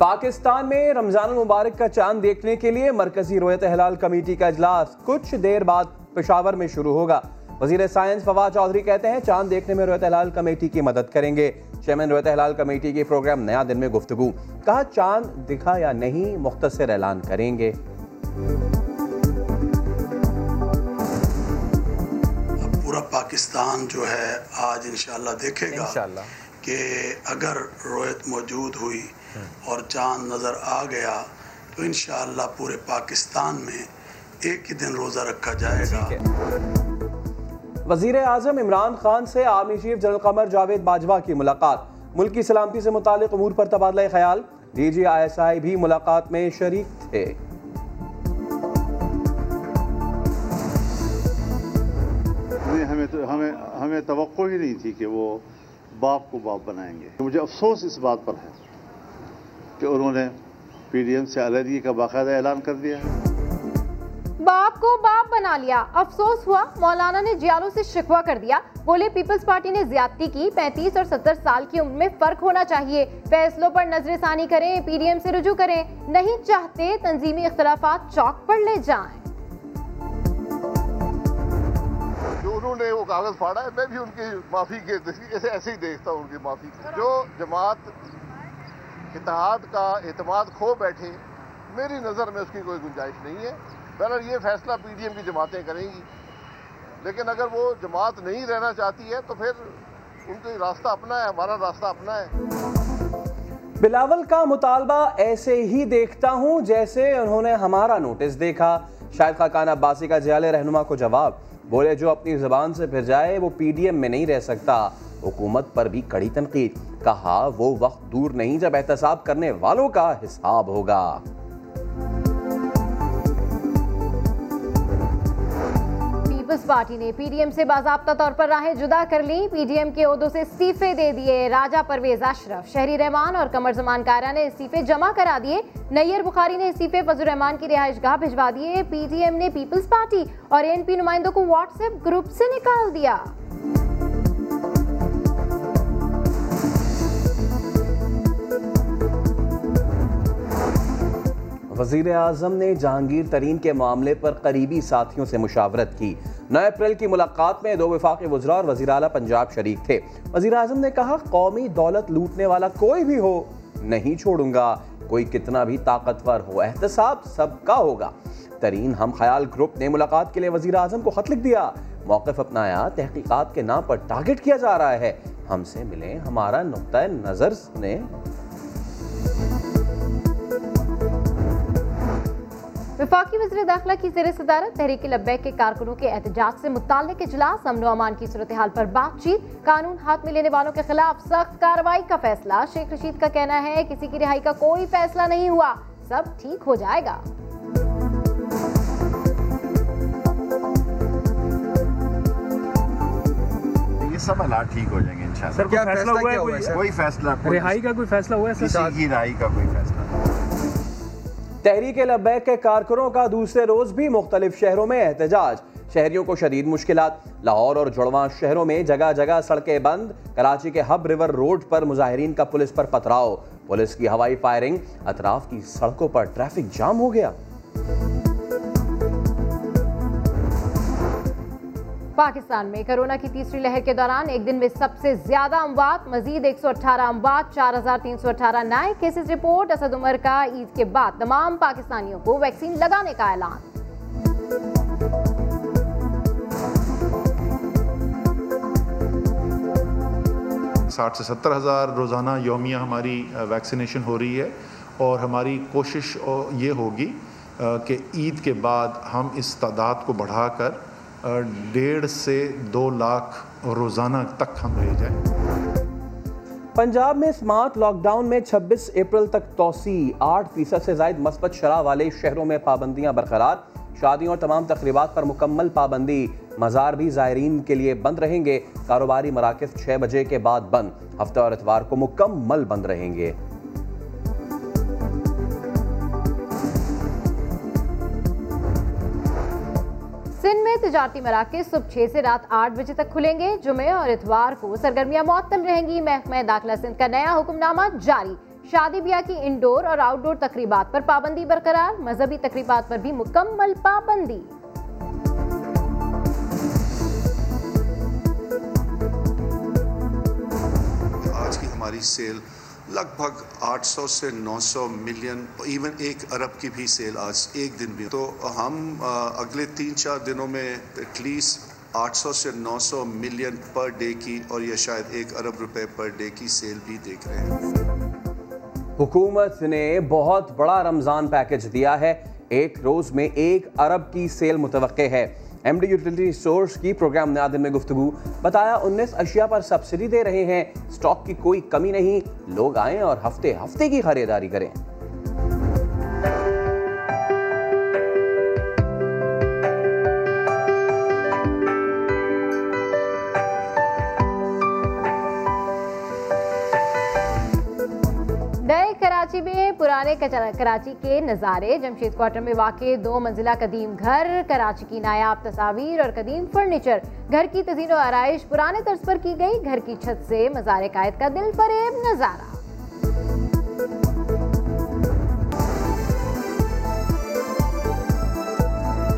پاکستان میں رمضان المبارک کا چاند دیکھنے کے لیے مرکزی رویت حلال کمیٹی کا اجلاس کچھ دیر بعد پشاور میں شروع ہوگا۔ وزیر سائنس فواد چودھری کہتے ہیں چاند دیکھنے میں رویت حلال کمیٹی کی مدد کریں گے۔ چیئرمین رویت حلال کمیٹی کی پروگرام نیا دن میں گفتگو۔ کہا چاند دکھا یا نہیں مختصر اعلان کریں گے۔ پورا پاکستان جو ہے آج انشاءاللہ دیکھے گا کہ اگر رویت موجود ہوئی اور چاند نظر آ گیا تو انشاءاللہ پورے پاکستان میں ایک ہی دن روزہ رکھا جائے گا۔ وزیر اعظم عمران خان سے army chief general Qamar Javed Bajwa کی ملاقات۔ ملکی سلامتی سے متعلق امور پر تبادلہ خیال۔ D G I S I بھی ملاقات میں شریک تھے۔ ہمیں توقع ہی نہیں تھی کہ وہ باپ کو باپ بنائیں گے۔ مجھے افسوس اس بات پر ہے۔ کہ انہوں نے پی ڈی ایم سے علیحدگی کا باقاعدہ اعلان کر دیا ہے۔ باپ کو باپ بنا لیا۔ افسوس ہوا مولانا نے جیالوں سے شکوہ کر دیا۔ بولے پیپلز پارٹی نے زیادتی کی پینتیس اور ستر سال کی عمر میں فرق ہونا چاہیے۔ فیصلوں پر نظر ثانی کریں پی ڈی ایم سے رجوع کریں۔ نہیں چاہتے تنظیمی اختلافات چوک پر لے جائیں۔ جو انہوں نے وہ کاغذ پھاڑا ہے میں بھی ان کی معافی کے ایسے ہی دیکھتا ہوں ان کی معافی۔ جو جماعت اتحاد کا اعتماد کھو بیٹھے، میری نظر میں اس کی کوئی گنجائش نہیں ہے۔ بہرحال یہ فیصلہ پی ڈی ایم کی جماعتیں کریں گی۔ لیکن اگر وہ جماعت نہیں رہنا چاہتی ہے تو پھر ان کا راستہ اپنا ہے، ہمارا راستہ اپنا ہے۔ بلاول کا مطالبہ ایسے ہی دیکھتا ہوں جیسے انہوں نے ہمارا نوٹس دیکھا۔ شاید خاکان عباسی کا جیال رہنما کو جواب، بولے جو اپنی زبان سے پھر جائے وہ پی ڈی ایم میں نہیں رہ سکتا۔ حکومت پر بھی کڑی تنقید۔ کہا، وہ وقت دور نہیں جب احتساب کرنے والوں کا حساب ہوگا۔ پیپلز پارٹی نے پی ڈی ایم سے باضابطہ طور پر راہیں جدا کر لی پی ڈی ایم کے عہدوں سے استعفے دے دیے راجہ پرویز اشرف۔ شہری رحمان اور کمر زمان کارا نے استعفے جمع کرا دیے۔ نیر بخاری نے استعفے فضل رحمان کی رہائش گاہ بھجوا دیے۔ پی ڈی ایم نے پیپلز پارٹی اور این پی نمائندوں کو واٹس ایپ گروپ سے نکال دیا۔ وزیر اعظم نے جہانگیر ترین کے معاملے پر قریبی ساتھیوں سے مشاورت کی۔ نو اپریل کی ملاقات میں دو وفاقی وزراء اور وزیر اعلیٰ پنجاب شریک تھے۔ وزیر اعظم نے کہا، قومی دولت لوٹنے والا کوئی بھی ہو، نہیں چھوڑوں گا۔ کوئی کتنا بھی طاقتور ہو، احتساب سب کا ہوگا۔ ترین ہم خیال گروپ نے ملاقات کے لیے وزیر اعظم کو خط لکھ دیا۔ موقف اپنایا، تحقیقات کے نام پر ٹارگٹ کیا جا رہا ہے۔ ہم سے ملیں، ہمارا نقطۂ نظر نے وفاقی وزیر داخلہ کی زیر صدارت تحریک لبیک کے کارکنوں کے احتجاج سے متعلق اجلاس امن و امان کی صورتحال پر بات چیت قانون ہاتھ میں لینے والوں کے خلاف سخت کارروائی کا فیصلہ۔ شیخ رشید کا کہنا ہے کسی کی رہائی کا کوئی فیصلہ نہیں ہوا۔ سب ٹھیک ہو جائے گا۔ یہ سب حالات ٹھیک ہو جائیں گے انشاءاللہ۔ سر کیا فیصلہ ہوا ہے کوئی فیصلہ رہائی کا کوئی فیصلہ ہوا ہے کسی کی رہائی کا کوئی فیصلہ۔ تحریک لبیک کے کارکنوں کا دوسرے روز بھی مختلف شہروں میں احتجاج۔ شہریوں کو شدید مشکلات۔ لاہور اور جڑواں شہروں میں جگہ جگہ سڑکیں بند۔ کراچی کے ہب ریور روڈ پر مظاہرین کا پولیس پر پتراؤ۔ پولیس کی ہوائی فائرنگ۔ اطراف کی سڑکوں پر ٹریفک جام ہو گیا۔ پاکستان میں کرونا کی تیسری لہر کے دوران ایک دن میں سب سے زیادہ اموات، مزید ایک سو اٹھارہ اموات، چار ہزار تین سو اٹھارہ نئے کیسز رپورٹ اسد عمر کا عید کے بعد تمام پاکستانیوں کو ویکسین لگانے کا اعلان۔ ساٹھ سے ستر ہزار روزانہ یومیہ ہماری ویکسینیشن ہو رہی ہے اور ہماری کوشش یہ ہوگی کہ عید کے بعد ہم اس تعداد کو بڑھا کر ڈیڑھ سے دو لاکھ روزانہ تک ہم لے جائیں۔ پنجاب میں سمارٹ لاک ڈاؤن میں چھبیس اپریل تک توسیع، آٹھ فیصد سے زائد مثبت شرح والے شہروں میں پابندیاں برقرار۔ شادیوں اور تمام تقریبات پر مکمل پابندی۔ مزار بھی زائرین کے لیے بند رہیں گے۔ کاروباری مراکز چھ بجے کے بعد بند۔ ہفتہ اور اتوار کو مکمل بند رہیں گے۔ میں تجارتی مراکز صبح چھ سے رات آٹھ بجے تک کھلیں گے۔ جمعے اور اتوار کو سرگرمیاں معطل رہیں گی۔ محکمہ داخلہ سندھ کا نیا حکم نامہ جاری۔ شادی بیاہ کی انڈور اور آؤٹ ڈور تقریبات پر پابندی برقرار۔ مذہبی تقریبات پر بھی مکمل پابندی۔ آج کی ہماری سیل لگ بھگ آٹھ سو سے نو سو ملین ایون ایک ارب کی بھی سیل آج ایک دن بھی۔ تو ہم اگلے تین چار دنوں میں ایٹ لیسٹ آٹھ سو سے نو سو ملین پر ڈے کی اور یہ شاید ایک ارب روپے پر ڈے کی سیل بھی دیکھ رہے ہیں۔ حکومت نے بہت بڑا رمضان پیکج دیا ہے۔ ایک روز میں ایک ارب کی سیل متوقع ہے۔ ایم ڈی یوٹیلٹی سورس کی پروگرام نادن میں گفتگو۔ بتایا انیس اشیاء پر سبسڈی دے رہے ہیں۔ سٹاک کی کوئی کمی نہیں۔ لوگ آئیں اور ہفتے ہفتے کی خریداری کریں۔ نئے کراچی میں پرانے کراچی کے نظارے، جمشید کوارٹر میں واقع دو منزلہ قدیم گھر، کراچی کی نایاب تصاویر اور قدیم فرنیچر۔ گھر کی تزین و آرائش پرانے طرز پر کی گئی، گھر کی چھت سے مزار قائد کا دل فریب نظارہ۔